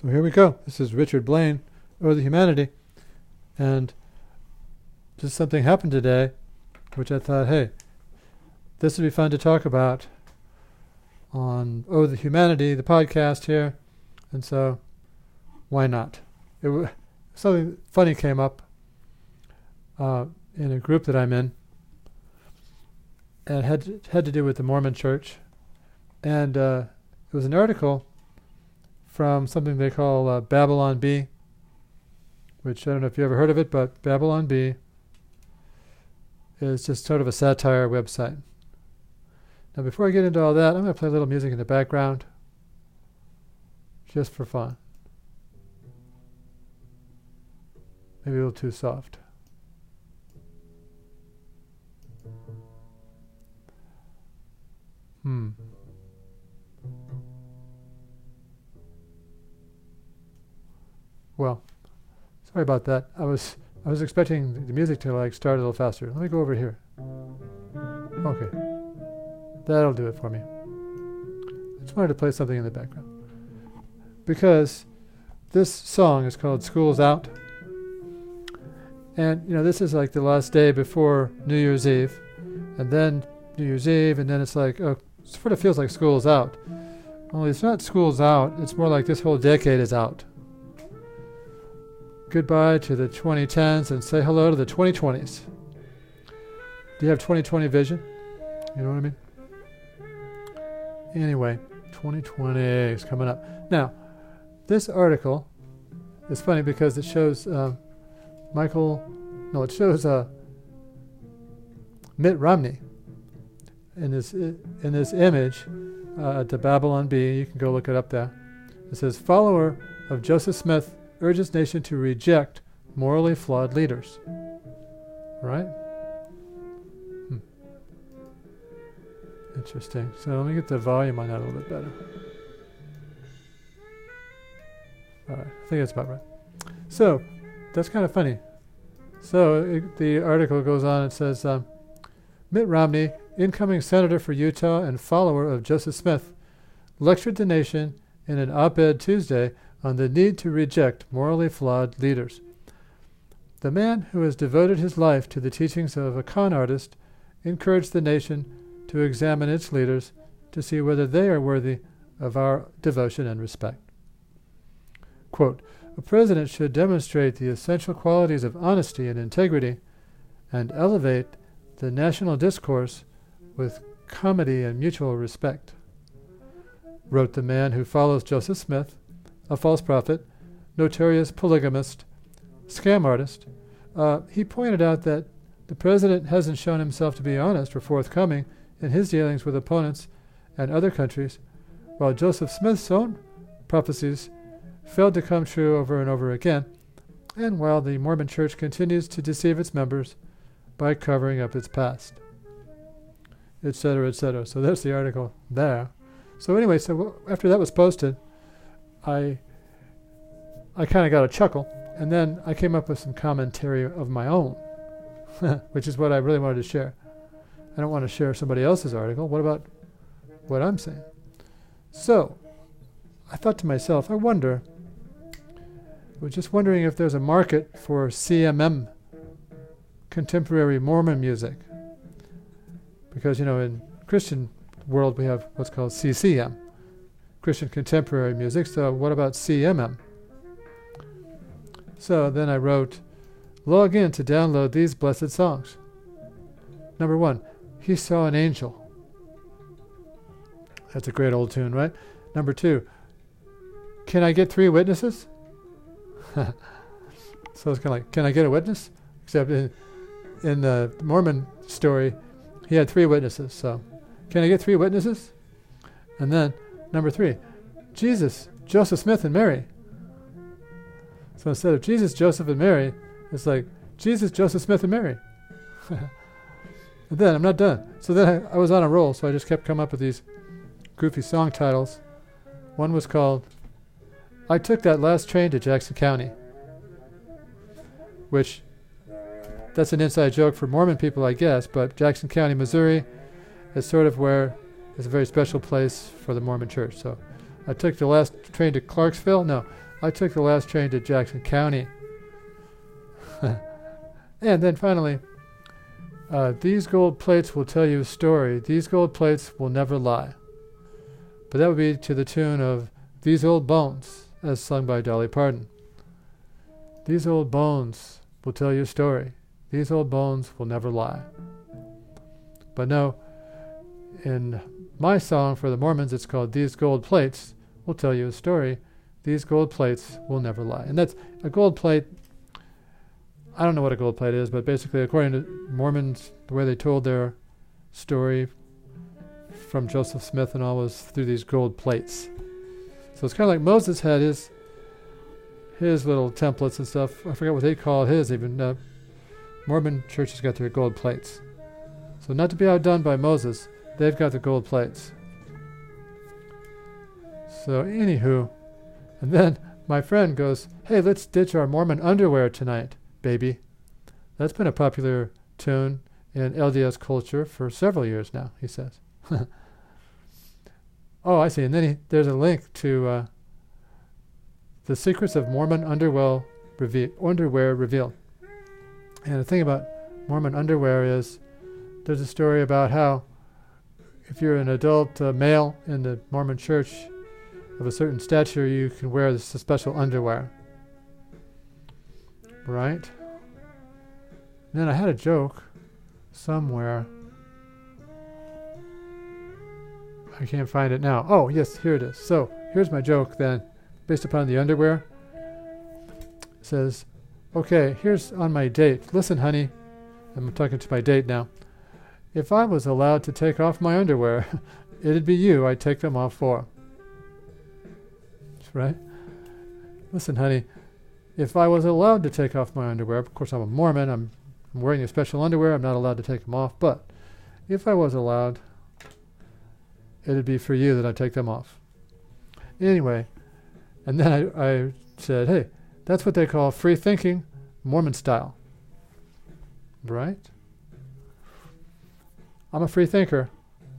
So here we go. This is Richard Blaine, or the Humanity, and just something happened today, which I thought, hey, this would be fun to talk about on Oh the Humanity, the podcast here, and so why not? It w- something funny came up uh, in a group that I'm in, and had to, had to do with the Mormon Church, and uh, it was an article from something they call uh, Babylon Bee, which I don't know if you ever heard of it, but Babylon Bee is just sort of a satire website. Now, before I get into all that, I'm going to play a little music in the background, just for fun. Maybe a little too soft. Hmm. Well, sorry about that. I was I was expecting the music to like start a little faster. Let me go over here. Okay. That'll do it for me. I just wanted to play something in the background. Because this song is called School's Out. And you know, this is like the last day before New Year's Eve. And then New Year's Eve, and then it's like, oh, it sort of feels like school's out. Only it's not school's out, it's more like this whole decade is out. Goodbye to the 2010s and say hello to the 2020s. Do you have 2020 vision? You know what I mean? Anyway, 2020 is coming up. Now, this article is funny because it shows uh, Michael, no, it shows uh, Mitt Romney in this in this image uh, at the Babylon Bee. You can go look it up there. It says, "Follower of Joseph Smith urges nation to reject morally flawed leaders." Right? Hmm. Interesting. So let me get the volume on that a little bit better. All right, I think that's about right. So that's kind of funny. So it, the article goes on. and says. Um, Mitt Romney, incoming senator for Utah and follower of Joseph Smith, lectured the nation in an op ed Tuesday on the need to reject morally flawed leaders. The man who has devoted his life to the teachings of a con artist encouraged the nation to examine its leaders to see whether they are worthy of our devotion and respect. Quote, a president should demonstrate the essential qualities of honesty and integrity and elevate the national discourse with comedy and mutual respect, wrote the man who follows Joseph Smith, a false prophet, notorious polygamist, scam artist. Uh, he pointed out that the president hasn't shown himself to be honest or forthcoming in his dealings with opponents and other countries, while Joseph Smith's own prophecies failed to come true over and over again, and while the Mormon Church continues to deceive its members by covering up its past, etc., etc. So there's the article there. So anyway, so after that was posted, I I kind of got a chuckle, and then I came up with some commentary of my own, which is what I really wanted to share. I don't want to share somebody else's article. What about what I'm saying? So I thought to myself, I wonder. I was just wondering if there's a market for CMM contemporary Mormon music. Because, you know, in Christian world we have what's called CCM, Christian contemporary music. So what about CMM? So then I wrote, log in to download these blessed songs. Number one, He Saw an Angel. That's a great old tune, right? Number two, Can I Get Three Witnesses? so it's kind of like, Can I get a witness? Except in, in the Mormon story, he had three witnesses. So, can I get three witnesses? And then, number three, Jesus, Joseph Smith, and Mary. So instead of Jesus, Joseph, and Mary, it's like Jesus, Joseph Smith, and Mary. and then I'm not done. So then I, I was on a roll, so I just kept coming up with these goofy song titles. One was called I Took That Last Train to Jackson County, which that's an inside joke for Mormon people, I guess, but Jackson County, Missouri is sort of where it's a very special place for the Mormon church. So I took the last train to Clarksville. No, I took the last train to Jackson County. and then finally, uh, these gold plates will tell you a story. These gold plates will never lie. But that would be to the tune of These Old Bones, as sung by Dolly Parton. These old bones will tell you a story. These old bones will never lie. But no, in my song for the Mormons, it's called These Gold Plates Will Tell You a Story. These gold plates will never lie. And that's a gold plate. I don't know what a gold plate is, but basically, according to Mormons, the way they told their story from Joseph Smith and all was through these gold plates. So it's kind of like Moses had his his little templates and stuff. I forget what they call his. Even uh, Mormon churches got their gold plates. So not to be outdone by Moses, they've got the gold plates. So anywho, and then my friend goes, "Hey, let's ditch our Mormon underwear tonight, baby." That's been a popular tune in LDS culture for several years now. He says. oh, I see. And then he, there's a link to uh, the secrets of Mormon underwear, reve- underwear revealed. And the thing about Mormon underwear is there's a story about how if you're an adult uh, male in the Mormon church of a certain stature, you can wear this special underwear. Right? And then I had a joke somewhere. I can't find it now. Oh, yes, here it is. So here's my joke then, based upon the underwear. It says, okay, here's on my date. Listen, honey. I'm talking to my date now. If I was allowed to take off my underwear, it'd be you I'd take them off for. Right? Listen, honey, if I was allowed to take off my underwear, of course I'm a Mormon, I'm, I'm wearing a special underwear, I'm not allowed to take them off, but if I was allowed, it'd be for you that I'd take them off. Anyway, and then I, I said, hey, that's what they call free thinking, Mormon style. Right? I'm a free thinker.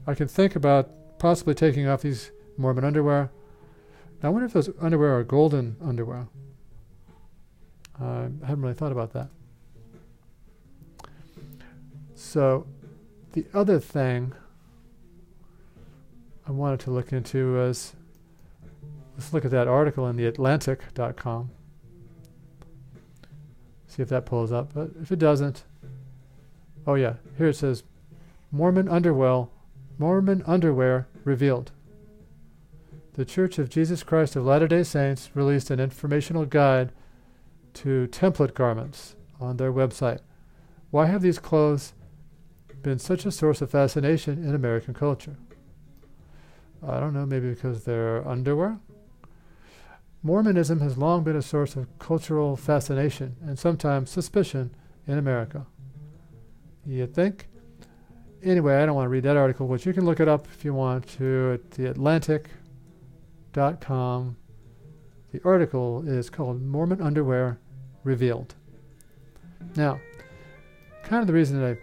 I can think about possibly taking off these Mormon underwear. Now, I wonder if those underwear are golden underwear. I hadn't really thought about that. So, the other thing I wanted to look into was let's look at that article in the Atlantic.com. See if that pulls up. But if it doesn't, oh yeah, here it says Mormon underwear, Mormon underwear revealed. The Church of Jesus Christ of Latter-day Saints released an informational guide to template garments on their website. Why have these clothes been such a source of fascination in American culture? I don't know, maybe because they're underwear? Mormonism has long been a source of cultural fascination and sometimes suspicion in America. You think? Anyway, I don't want to read that article, but you can look it up if you want to at theatlantic.com. The article is called Mormon Underwear Revealed. Now, kind of the reason that I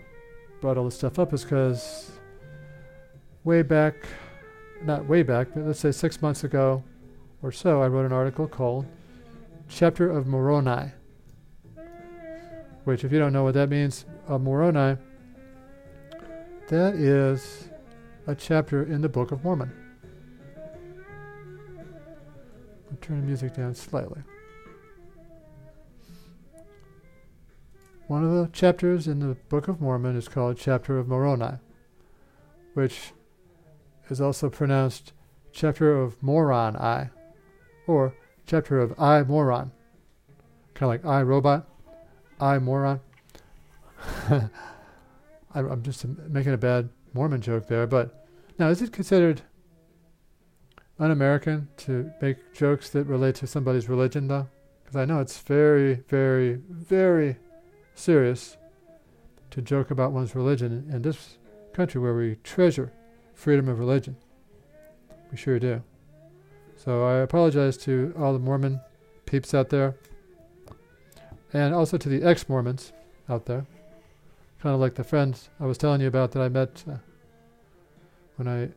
brought all this stuff up is because way back not way back, but let's say six months ago or so, I wrote an article called Chapter of Moroni, which, if you don't know what that means, uh, Moroni, that is a chapter in the Book of Mormon. I'll turn the music down slightly. One of the chapters in the Book of Mormon is called Chapter of Moroni, which is also pronounced chapter of moron I, or chapter of I moron, kind of like I robot, I moron. I'm just making a bad Mormon joke there, but now is it considered un-American to make jokes that relate to somebody's religion, though? Because I know it's very, very, very serious to joke about one's religion in this country where we treasure freedom of religion. We sure do. So I apologize to all the Mormon peeps out there, and also to the ex Mormons out there. Kind of like the friends I was telling you about that I met uh, when I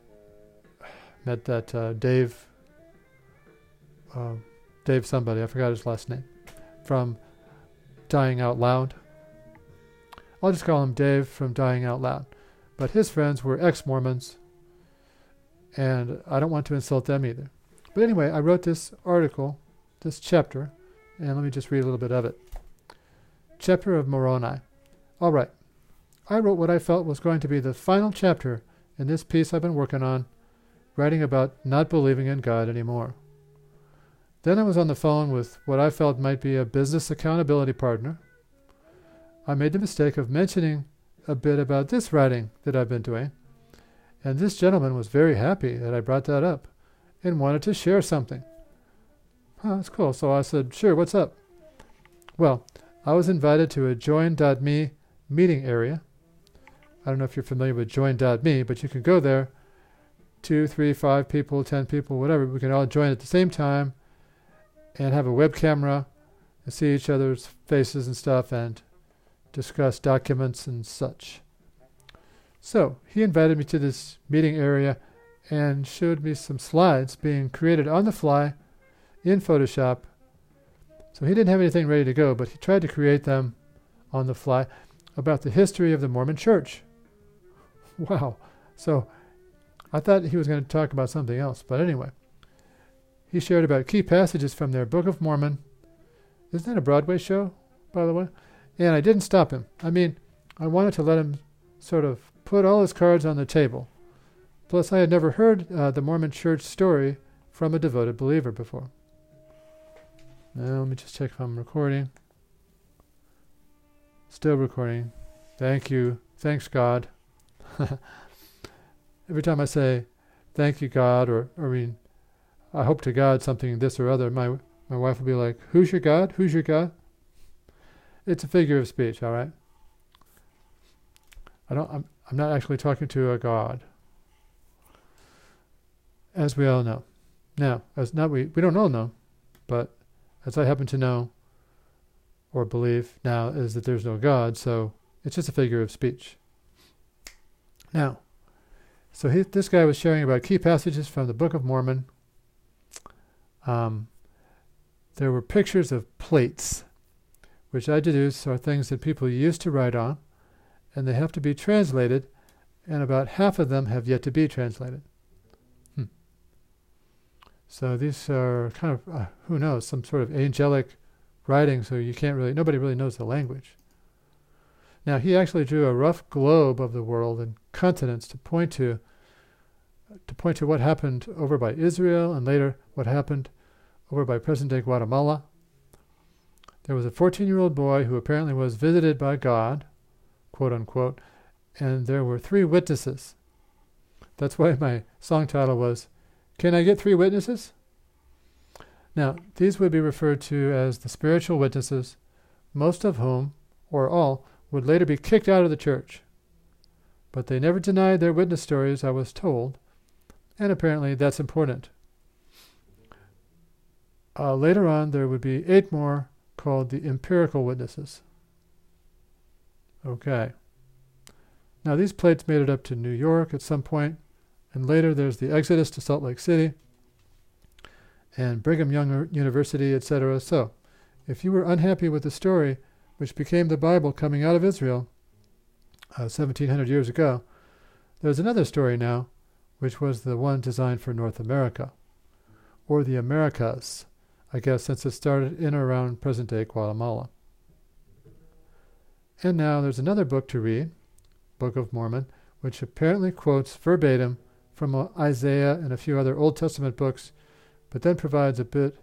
met that uh, Dave uh, Dave somebody, I forgot his last name, from Dying Out Loud. I'll just call him Dave from Dying Out Loud. But his friends were ex Mormons, and I don't want to insult them either. But anyway, I wrote this article, this chapter, and let me just read a little bit of it. Chapter of Moroni. All right. I wrote what I felt was going to be the final chapter in this piece I've been working on, writing about not believing in God anymore. Then I was on the phone with what I felt might be a business accountability partner. I made the mistake of mentioning a bit about this writing that I've been doing, and this gentleman was very happy that I brought that up and wanted to share something. Huh, that's cool. So I said, Sure, what's up? Well, I was invited to a join.me meeting area. I don't know if you're familiar with join.me, but you can go there, two, three, five people, ten people, whatever. We can all join at the same time and have a web camera and see each other's faces and stuff and discuss documents and such. So he invited me to this meeting area and showed me some slides being created on the fly in Photoshop. So he didn't have anything ready to go, but he tried to create them on the fly about the history of the Mormon Church. Wow. So I thought he was going to talk about something else, but anyway. He shared about key passages from their Book of Mormon. Isn't that a Broadway show, by the way? And I didn't stop him. I mean, I wanted to let him sort of put all his cards on the table. Plus, I had never heard uh, the Mormon church story from a devoted believer before. Now, let me just check if I'm recording. Still recording. Thank you. Thanks, God. Every time I say, thank you, God, or, or I mean, I hope to God something, this or other, my, my wife will be like, who's your God? Who's your God? It's a figure of speech, all right? I don't, I'm, I'm not actually talking to a God, as we all know. Now, as not we, we don't all know, but as I happen to know or believe now is that there's no God, so it's just a figure of speech. Now, so he, this guy was sharing about key passages from the Book of Mormon. Um, there were pictures of plates, which I deduce are things that people used to write on, and they have to be translated, and about half of them have yet to be translated. Hmm. So these are kind of, uh, who knows, some sort of angelic writing, so you can't really, nobody really knows the language. Now, he actually drew a rough globe of the world and continents to point to, to point to what happened over by Israel and later what happened over by present-day Guatemala. There was a 14-year-old boy who apparently was visited by God, quote unquote, and there were three witnesses. That's why my song title was, Can I Get Three Witnesses? Now, these would be referred to as the spiritual witnesses, most of whom, or all, would later be kicked out of the church. But they never denied their witness stories, I was told, and apparently that's important. Uh, later on, there would be eight more called the empirical witnesses. Okay. Now, these plates made it up to New York at some point, and later there's the Exodus to Salt Lake City and Brigham Young University, etc. So, if you were unhappy with the story, which became the Bible coming out of Israel uh, 1700 years ago, there's another story now, which was the one designed for North America, or the Americas, I guess, since it started in or around present day Guatemala. And now there's another book to read, Book of Mormon, which apparently quotes verbatim from uh, Isaiah and a few other Old Testament books but then provides a bit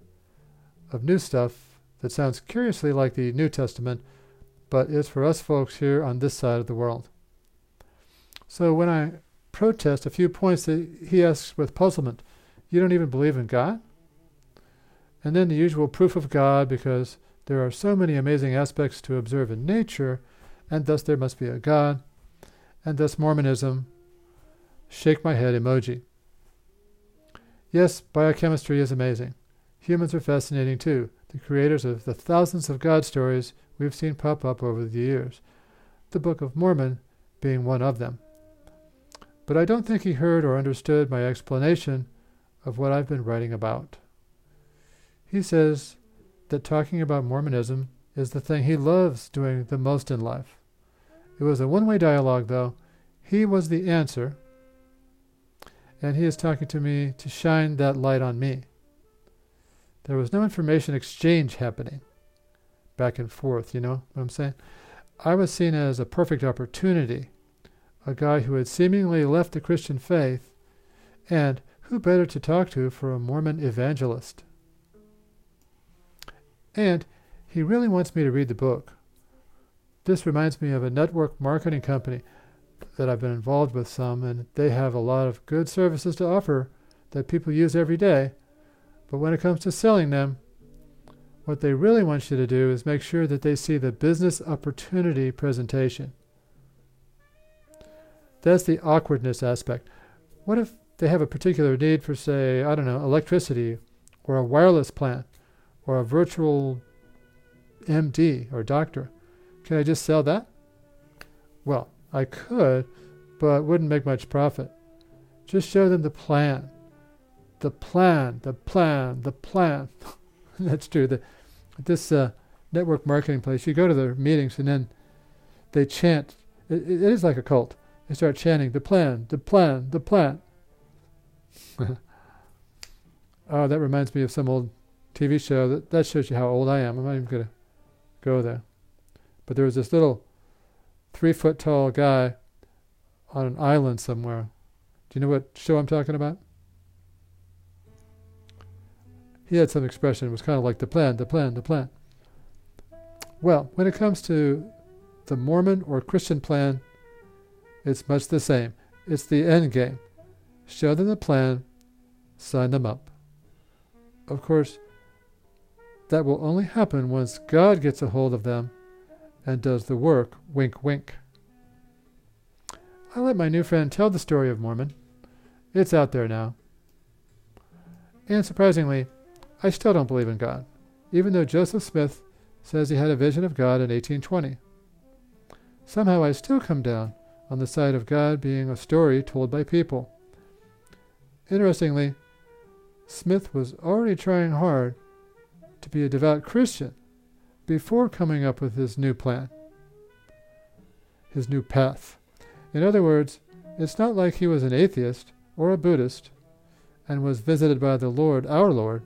of new stuff that sounds curiously like the New Testament, but is for us folks here on this side of the world. So when I protest a few points that he asks with puzzlement, you don't even believe in God? And then the usual proof of God because there are so many amazing aspects to observe in nature, and thus there must be a God, and thus Mormonism, shake my head emoji. Yes, biochemistry is amazing. Humans are fascinating too, the creators of the thousands of God stories we've seen pop up over the years, the Book of Mormon being one of them. But I don't think he heard or understood my explanation of what I've been writing about. He says that talking about Mormonism is the thing he loves doing the most in life. It was a one way dialogue, though. He was the answer, and he is talking to me to shine that light on me. There was no information exchange happening back and forth, you know what I'm saying? I was seen as a perfect opportunity, a guy who had seemingly left the Christian faith, and who better to talk to for a Mormon evangelist? And he really wants me to read the book. This reminds me of a network marketing company that I've been involved with some, and they have a lot of good services to offer that people use every day. But when it comes to selling them, what they really want you to do is make sure that they see the business opportunity presentation. That's the awkwardness aspect. What if they have a particular need for, say, I don't know, electricity or a wireless plan or a virtual MD or doctor? Can I just sell that? Well, I could, but wouldn't make much profit. Just show them the plan. The plan, the plan, the plan. That's true. The, this uh, network marketing place, you go to their meetings and then they chant. It, it is like a cult. They start chanting the plan, the plan, the plan. oh, that reminds me of some old TV show. That, that shows you how old I am. I'm not even going to go there. But there was this little three foot tall guy on an island somewhere. Do you know what show I'm talking about? He had some expression. It was kind of like the plan, the plan, the plan. Well, when it comes to the Mormon or Christian plan, it's much the same. It's the end game. Show them the plan, sign them up. Of course, that will only happen once God gets a hold of them and does the work, wink, wink. I let my new friend tell the story of Mormon. It's out there now. And surprisingly, I still don't believe in God, even though Joseph Smith says he had a vision of God in 1820. Somehow I still come down on the side of God being a story told by people. Interestingly, Smith was already trying hard to be a devout Christian before coming up with his new plan, his new path. In other words, it's not like he was an atheist or a Buddhist and was visited by the Lord, our Lord.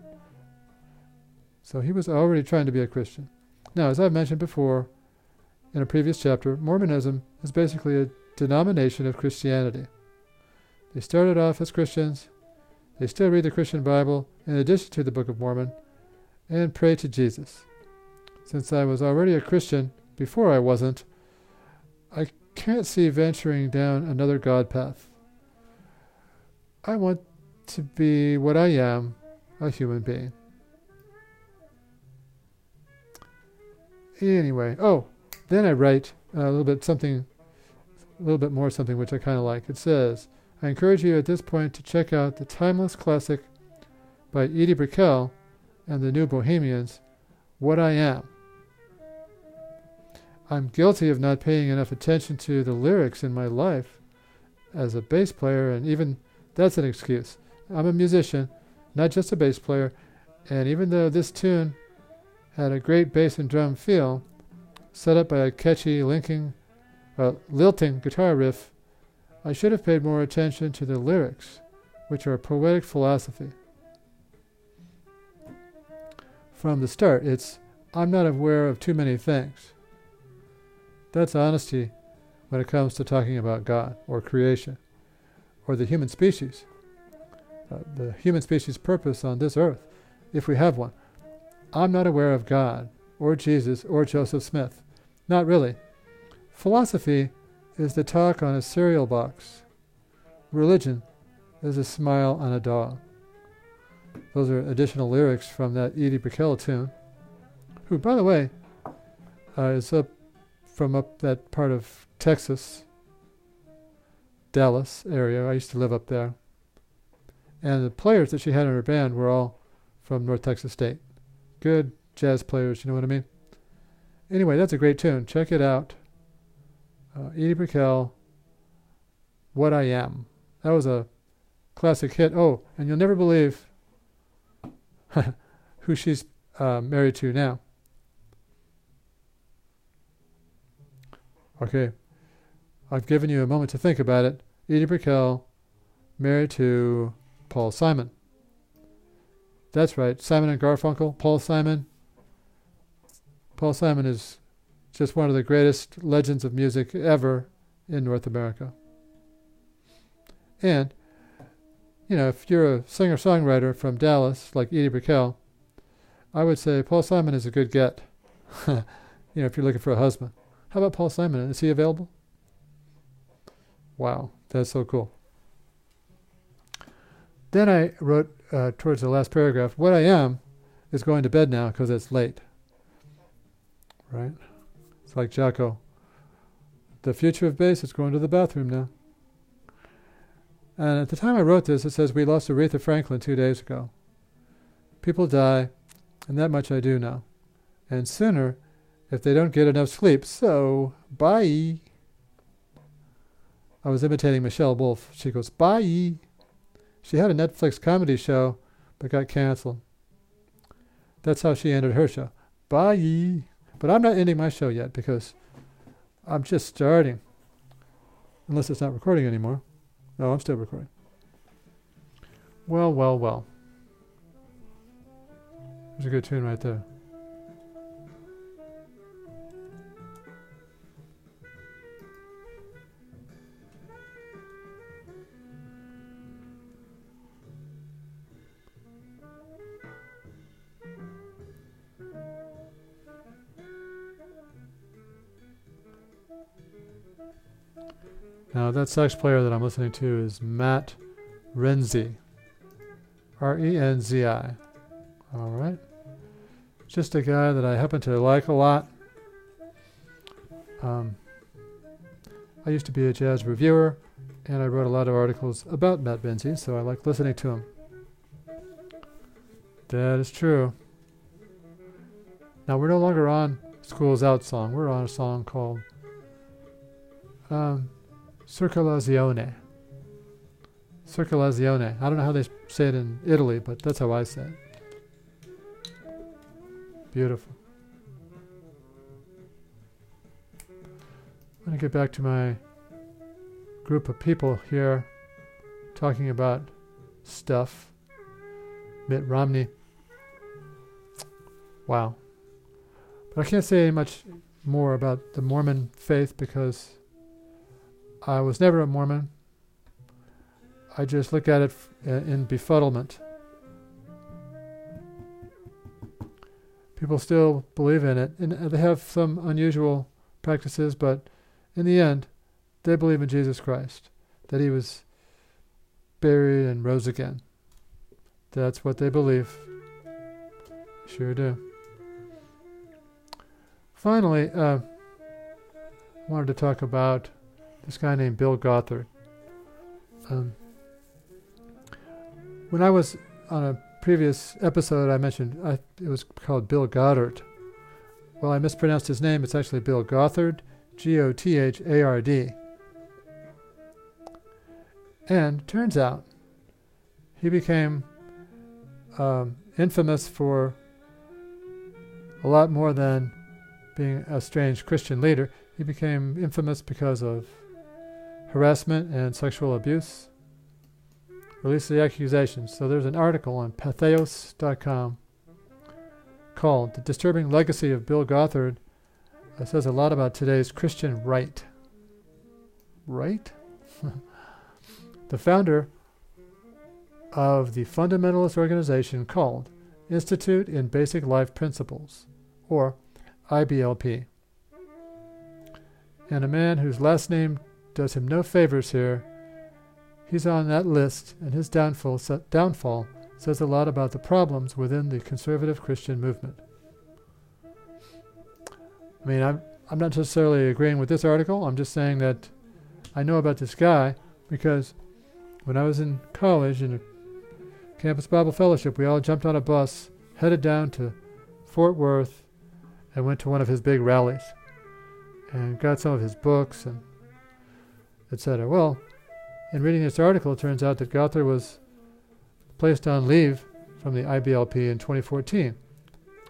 So he was already trying to be a Christian. Now, as I've mentioned before in a previous chapter, Mormonism is basically a denomination of Christianity. They started off as Christians, they still read the Christian Bible in addition to the Book of Mormon, and pray to Jesus. Since I was already a Christian before I wasn't, I can't see venturing down another God path. I want to be what I am, a human being. Anyway, oh, then I write uh, a little bit something a little bit more something which I kind of like. It says, I encourage you at this point to check out the timeless classic by Edie Brickell and the New Bohemians, What I Am. I'm guilty of not paying enough attention to the lyrics in my life as a bass player, and even that's an excuse. I'm a musician, not just a bass player, and even though this tune had a great bass and drum feel, set up by a catchy linking a lilting guitar riff, I should have paid more attention to the lyrics, which are poetic philosophy. From the start, it's I'm not aware of too many things. That's honesty when it comes to talking about God or creation or the human species, uh, the human species' purpose on this earth, if we have one. I'm not aware of God or Jesus or Joseph Smith. Not really. Philosophy is the talk on a cereal box. Religion is a smile on a dog. Those are additional lyrics from that Edie Brickell tune, who, by the way, uh, is up from up that part of Texas, Dallas area. I used to live up there. And the players that she had in her band were all from North Texas State. Good jazz players, you know what I mean? Anyway, that's a great tune. Check it out uh, Edie Brickell, What I Am. That was a classic hit. Oh, and you'll never believe who she's uh, married to now. Okay, I've given you a moment to think about it. Edie Brickell, married to Paul Simon. That's right, Simon and Garfunkel, Paul Simon. Paul Simon is just one of the greatest legends of music ever in North America. And, you know, if you're a singer songwriter from Dallas, like Edie Brickell, I would say Paul Simon is a good get. you know, if you're looking for a husband. How about Paul Simon? Is he available? Wow, that's so cool. Then I wrote uh, towards the last paragraph, what I am is going to bed now because it's late. Right? It's like Jaco. The future of bass is going to the bathroom now. And at the time I wrote this, it says we lost Aretha Franklin two days ago. People die, and that much I do know. And sooner if they don't get enough sleep. So, bye. I was imitating Michelle Wolf. She goes, bye. She had a Netflix comedy show, but got canceled. That's how she ended her show. Bye. But I'm not ending my show yet because I'm just starting. Unless it's not recording anymore. No, I'm still recording. Well, well, well. There's a good tune right there. Now, that sax player that I'm listening to is Matt Renzi. R E N Z I. All right. Just a guy that I happen to like a lot. Um, I used to be a jazz reviewer, and I wrote a lot of articles about Matt Renzi, so I like listening to him. That is true. Now, we're no longer on School's Out song. We're on a song called um, Circolazione. Circolazione. I don't know how they say it in Italy, but that's how I say it. Beautiful. I'm going to get back to my group of people here talking about stuff. Mitt Romney. Wow. But I can't say much more about the Mormon faith because I was never a Mormon. I just look at it uh, in befuddlement. People still believe in it, and uh, they have some unusual practices, but in the end, they believe in Jesus Christ, that he was buried and rose again. That's what they believe. Sure do. Finally, uh, I wanted to talk about this guy named Bill Gothard. Um, when I was on a previous episode, I mentioned I, it was called Bill Goddard. Well, I mispronounced his name. It's actually Bill Gothard, G O T H A R D. And turns out he became um, infamous for a lot more than being a strange Christian leader. He became infamous because of harassment and sexual abuse. Release the accusations. So there's an article on patheos.com called The Disturbing Legacy of Bill Gothard. It says a lot about today's Christian right. Right? the founder of the fundamentalist organization called Institute in Basic Life Principles, or IBLP. And a man whose last name does him no favors here. He's on that list, and his downfall, downfall says a lot about the problems within the conservative Christian movement. I mean, I'm, I'm not necessarily agreeing with this article. I'm just saying that I know about this guy because when I was in college in a campus Bible fellowship, we all jumped on a bus, headed down to Fort Worth, and went to one of his big rallies and got some of his books and etc. Well, in reading this article, it turns out that Gothard was placed on leave from the IBLP in 2014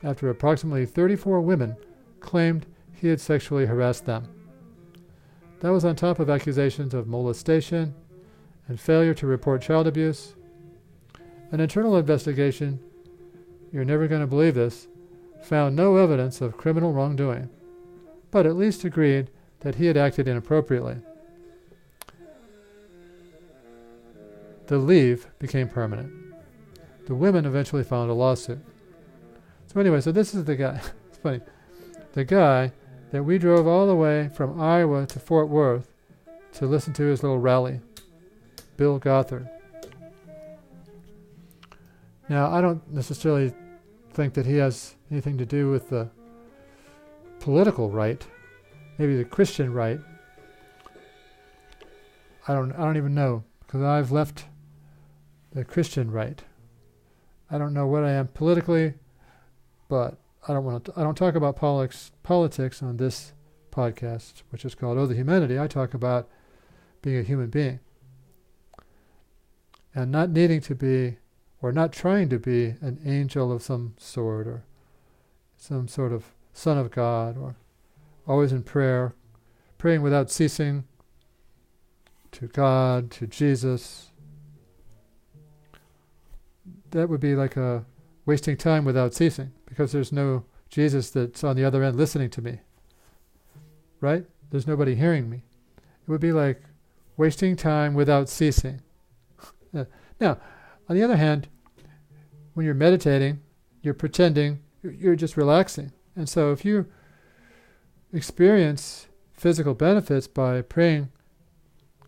after approximately 34 women claimed he had sexually harassed them. That was on top of accusations of molestation and failure to report child abuse. An internal investigation, you're never going to believe this, found no evidence of criminal wrongdoing, but at least agreed that he had acted inappropriately. The leave became permanent. The women eventually filed a lawsuit. So, anyway, so this is the guy. it's funny. The guy that we drove all the way from Iowa to Fort Worth to listen to his little rally, Bill Gothard. Now, I don't necessarily think that he has anything to do with the political right, maybe the Christian right. I don't, I don't even know because I've left the Christian right. I don't know what I am politically, but I don't want to. I don't talk about politics politics on this podcast, which is called "Oh the Humanity." I talk about being a human being and not needing to be, or not trying to be, an angel of some sort, or some sort of son of God, or always in prayer, praying without ceasing to God, to Jesus. That would be like a wasting time without ceasing because there's no Jesus that's on the other end listening to me. Right? There's nobody hearing me. It would be like wasting time without ceasing. now, on the other hand, when you're meditating, you're pretending, you're just relaxing. And so if you experience physical benefits by praying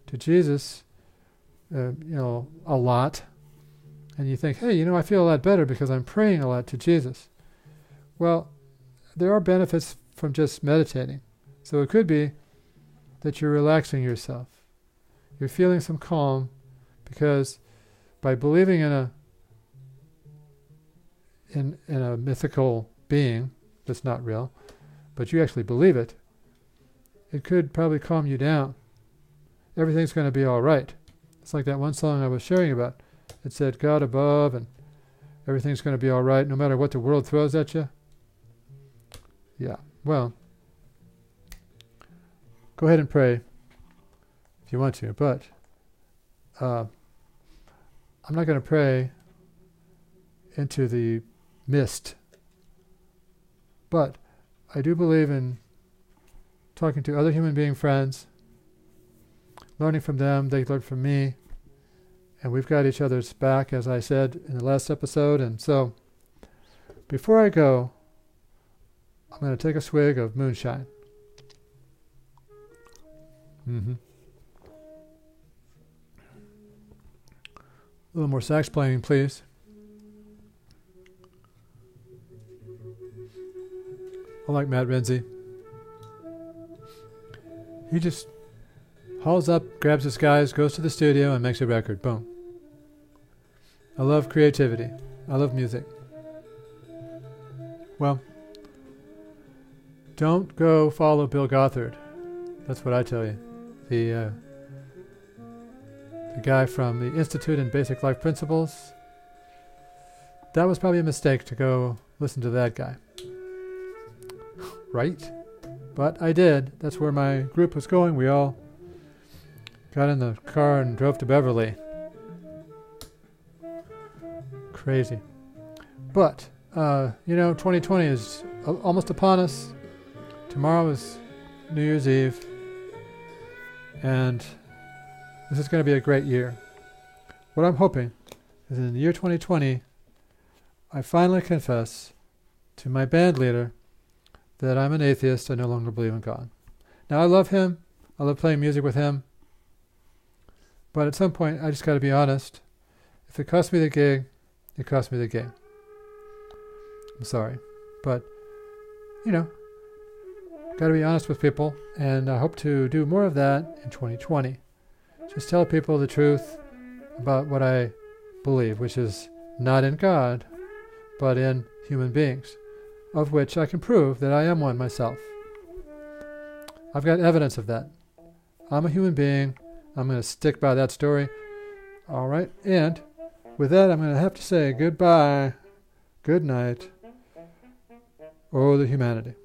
to Jesus, uh, you know, a lot, and you think, hey, you know, I feel a lot better because I'm praying a lot to Jesus. Well, there are benefits from just meditating. So it could be that you're relaxing yourself. You're feeling some calm because by believing in a in in a mythical being that's not real, but you actually believe it, it could probably calm you down. Everything's going to be all right. It's like that one song I was sharing about. It said God above and everything's going to be all right no matter what the world throws at you. Yeah, well, go ahead and pray if you want to, but uh, I'm not going to pray into the mist. But I do believe in talking to other human being friends, learning from them, they learn from me, and we've got each other's back, as I said in the last episode. And so, before I go, I'm going to take a swig of moonshine. Mm-hmm. A little more sax playing, please. I like Matt Renzi. He just hauls up, grabs his guys, goes to the studio, and makes a record. Boom. I love creativity. I love music. Well, don't go follow Bill Gothard. That's what I tell you. The uh, the guy from the Institute in Basic Life Principles. That was probably a mistake to go listen to that guy. right? But I did. That's where my group was going. We all got in the car and drove to Beverly crazy. But, uh, you know, 2020 is almost upon us. Tomorrow is New Year's Eve. And this is going to be a great year. What I'm hoping is in the year 2020, I finally confess to my band leader that I'm an atheist. I no longer believe in God. Now, I love him. I love playing music with him. But at some point, I just got to be honest. If it costs me the gig, it cost me the game. I'm sorry. But, you know, got to be honest with people, and I hope to do more of that in 2020. Just tell people the truth about what I believe, which is not in God, but in human beings, of which I can prove that I am one myself. I've got evidence of that. I'm a human being. I'm going to stick by that story. All right. And with that, I'm going to have to say goodbye, good night, oh, the humanity.